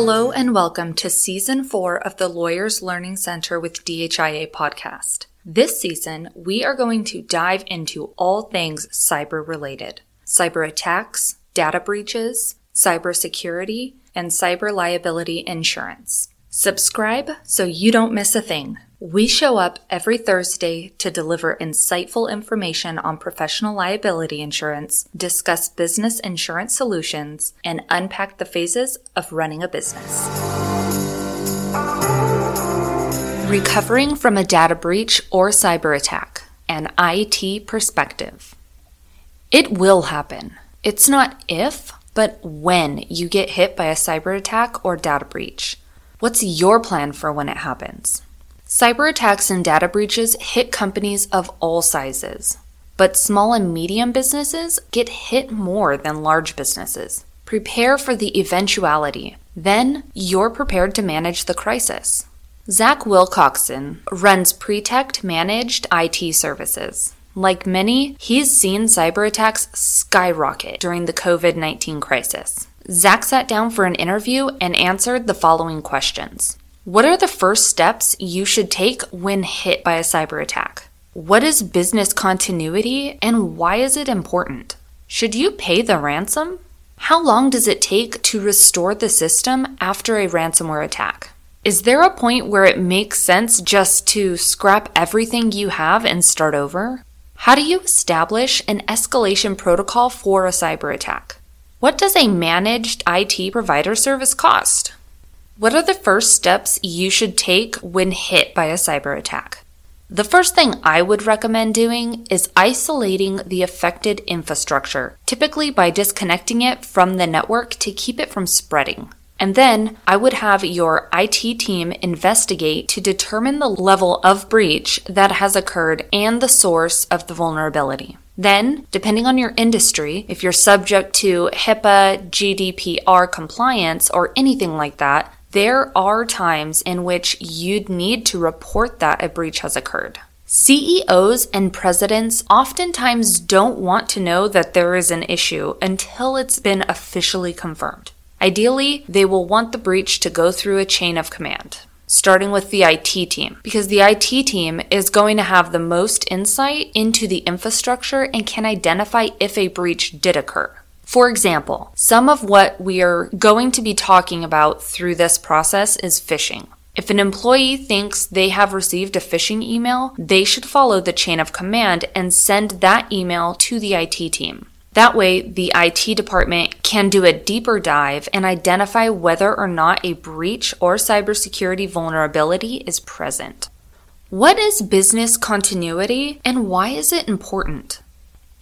Hello and welcome to season four of the Lawyers Learning Center with DHIA podcast. This season, we are going to dive into all things cyber related cyber attacks, data breaches, cybersecurity, and cyber liability insurance. Subscribe so you don't miss a thing. We show up every Thursday to deliver insightful information on professional liability insurance, discuss business insurance solutions, and unpack the phases of running a business. Recovering from a data breach or cyber attack, an IT perspective. It will happen. It's not if, but when you get hit by a cyber attack or data breach. What's your plan for when it happens? Cyber attacks and data breaches hit companies of all sizes, but small and medium businesses get hit more than large businesses. Prepare for the eventuality. Then you're prepared to manage the crisis. Zac Wilcoxen runs Pretect Managed IT Services. Like many, he's seen cyber attacks skyrocket during the COVID 19 crisis. Zac sat down for an interview and answered the following questions what are the first steps you should take when hit by a cyber attack? What is business continuity and why is it important? Should you pay the ransom? How long does it take to restore the system after a ransomware attack? Is there a point where it makes sense just to scrap everything you have and start over? How do you establish an escalation protocol for a cyber attack? What does a managed IT provider service cost? What are the first steps you should take when hit by a cyber attack? The first thing I would recommend doing is isolating the affected infrastructure, typically by disconnecting it from the network to keep it from spreading. And then I would have your IT team investigate to determine the level of breach that has occurred and the source of the vulnerability. Then, depending on your industry, if you're subject to HIPAA, GDPR compliance, or anything like that, there are times in which you'd need to report that a breach has occurred. CEOs and presidents oftentimes don't want to know that there is an issue until it's been officially confirmed. Ideally, they will want the breach to go through a chain of command, starting with the IT team, because the IT team is going to have the most insight into the infrastructure and can identify if a breach did occur. For example, some of what we are going to be talking about through this process is phishing. If an employee thinks they have received a phishing email, they should follow the chain of command and send that email to the IT team. That way, the IT department can do a deeper dive and identify whether or not a breach or cybersecurity vulnerability is present. What is business continuity and why is it important?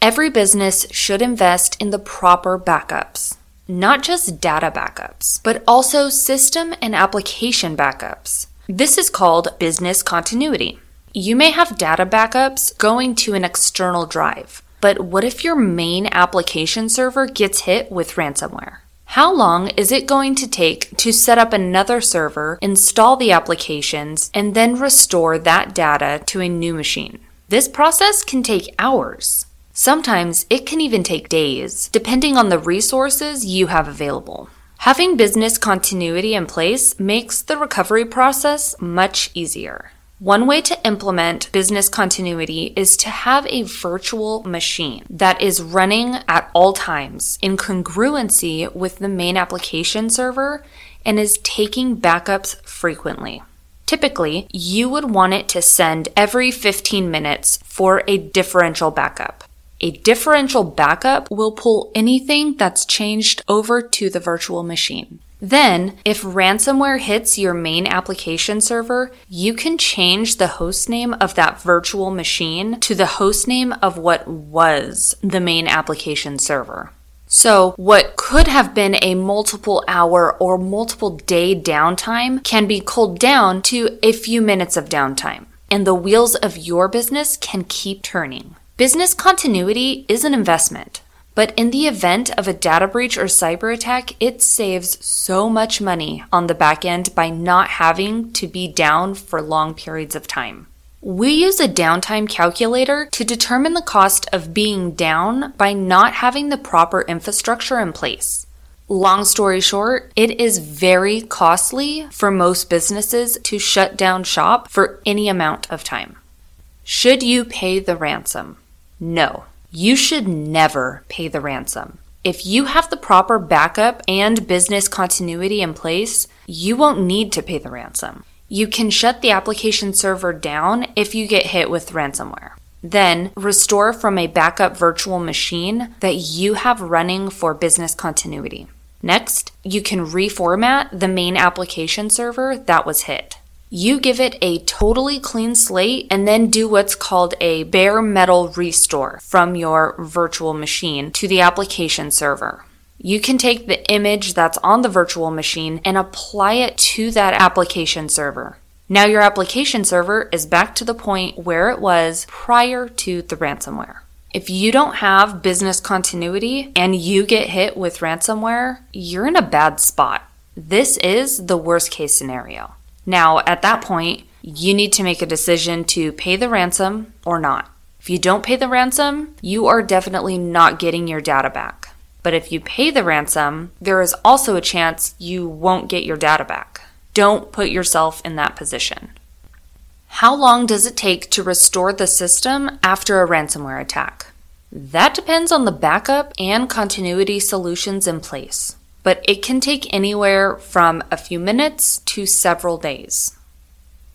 Every business should invest in the proper backups, not just data backups, but also system and application backups. This is called business continuity. You may have data backups going to an external drive, but what if your main application server gets hit with ransomware? How long is it going to take to set up another server, install the applications, and then restore that data to a new machine? This process can take hours. Sometimes it can even take days, depending on the resources you have available. Having business continuity in place makes the recovery process much easier. One way to implement business continuity is to have a virtual machine that is running at all times in congruency with the main application server and is taking backups frequently. Typically, you would want it to send every 15 minutes for a differential backup. A differential backup will pull anything that's changed over to the virtual machine. Then, if ransomware hits your main application server, you can change the hostname of that virtual machine to the hostname of what was the main application server. So, what could have been a multiple hour or multiple day downtime can be culled down to a few minutes of downtime, and the wheels of your business can keep turning. Business continuity is an investment, but in the event of a data breach or cyber attack, it saves so much money on the back end by not having to be down for long periods of time. We use a downtime calculator to determine the cost of being down by not having the proper infrastructure in place. Long story short, it is very costly for most businesses to shut down shop for any amount of time. Should you pay the ransom? No, you should never pay the ransom. If you have the proper backup and business continuity in place, you won't need to pay the ransom. You can shut the application server down if you get hit with ransomware. Then restore from a backup virtual machine that you have running for business continuity. Next, you can reformat the main application server that was hit. You give it a totally clean slate and then do what's called a bare metal restore from your virtual machine to the application server. You can take the image that's on the virtual machine and apply it to that application server. Now your application server is back to the point where it was prior to the ransomware. If you don't have business continuity and you get hit with ransomware, you're in a bad spot. This is the worst case scenario. Now, at that point, you need to make a decision to pay the ransom or not. If you don't pay the ransom, you are definitely not getting your data back. But if you pay the ransom, there is also a chance you won't get your data back. Don't put yourself in that position. How long does it take to restore the system after a ransomware attack? That depends on the backup and continuity solutions in place, but it can take anywhere from a few minutes to several days.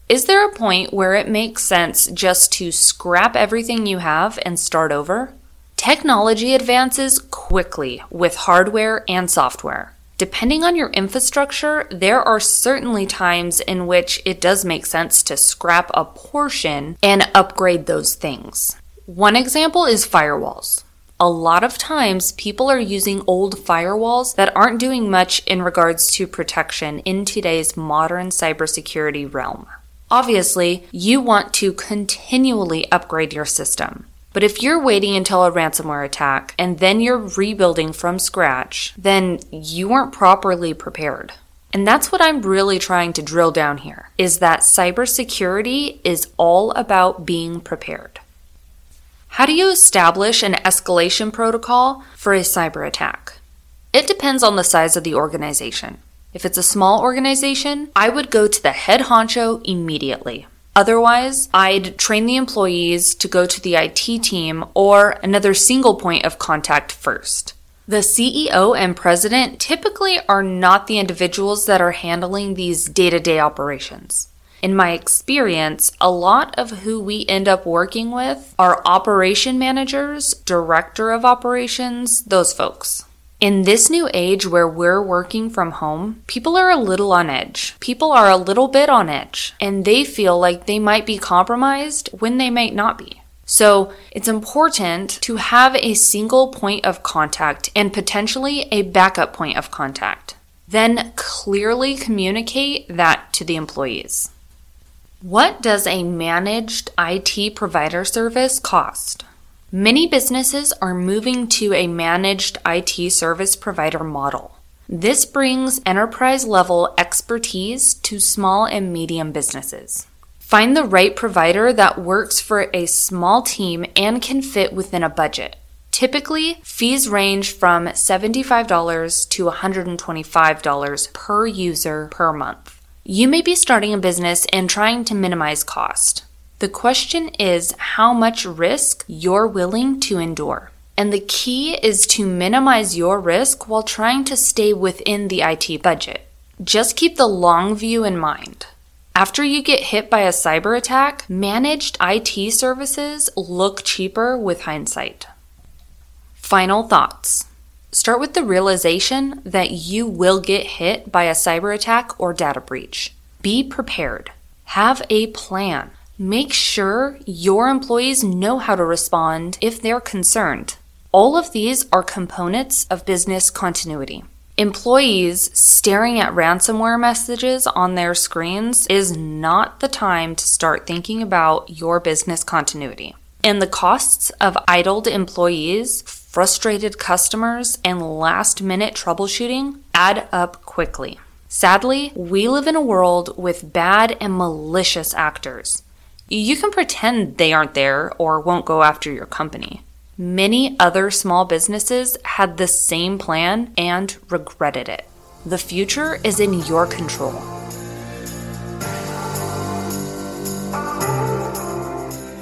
Is there a point where it makes sense just to scrap everything you have and start over? Technology advances quickly with hardware and software. Depending on your infrastructure, there are certainly times in which it does make sense to scrap a portion and upgrade those things. One example is firewalls. A lot of times, people are using old firewalls that aren't doing much in regards to protection in today's modern cybersecurity realm. Obviously, you want to continually upgrade your system. But if you're waiting until a ransomware attack and then you're rebuilding from scratch, then you weren't properly prepared. And that's what I'm really trying to drill down here is that cybersecurity is all about being prepared. How do you establish an escalation protocol for a cyber attack? It depends on the size of the organization. If it's a small organization, I would go to the head honcho immediately. Otherwise, I'd train the employees to go to the IT team or another single point of contact first. The CEO and president typically are not the individuals that are handling these day to day operations. In my experience, a lot of who we end up working with are operation managers, director of operations, those folks. In this new age where we're working from home, people are a little on edge. People are a little bit on edge, and they feel like they might be compromised when they might not be. So it's important to have a single point of contact and potentially a backup point of contact. Then clearly communicate that to the employees. What does a managed IT provider service cost? Many businesses are moving to a managed IT service provider model. This brings enterprise level expertise to small and medium businesses. Find the right provider that works for a small team and can fit within a budget. Typically, fees range from $75 to $125 per user per month. You may be starting a business and trying to minimize cost. The question is how much risk you're willing to endure. And the key is to minimize your risk while trying to stay within the IT budget. Just keep the long view in mind. After you get hit by a cyber attack, managed IT services look cheaper with hindsight. Final thoughts. Start with the realization that you will get hit by a cyber attack or data breach. Be prepared. Have a plan. Make sure your employees know how to respond if they're concerned. All of these are components of business continuity. Employees staring at ransomware messages on their screens is not the time to start thinking about your business continuity. And the costs of idled employees, frustrated customers, and last minute troubleshooting add up quickly. Sadly, we live in a world with bad and malicious actors. You can pretend they aren't there or won't go after your company. Many other small businesses had the same plan and regretted it. The future is in your control.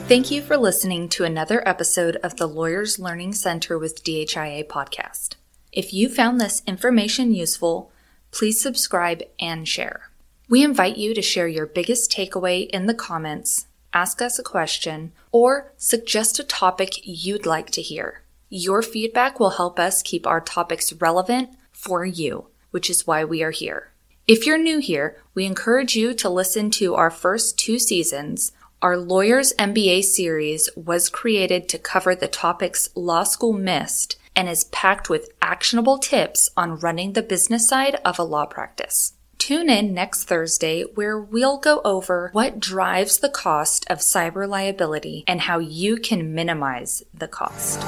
Thank you for listening to another episode of the Lawyers Learning Center with DHIA podcast. If you found this information useful, please subscribe and share. We invite you to share your biggest takeaway in the comments, ask us a question, or suggest a topic you'd like to hear. Your feedback will help us keep our topics relevant for you, which is why we are here. If you're new here, we encourage you to listen to our first two seasons. Our Lawyers MBA series was created to cover the topics law school missed and is packed with actionable tips on running the business side of a law practice. Tune in next Thursday where we'll go over what drives the cost of cyber liability and how you can minimize the cost.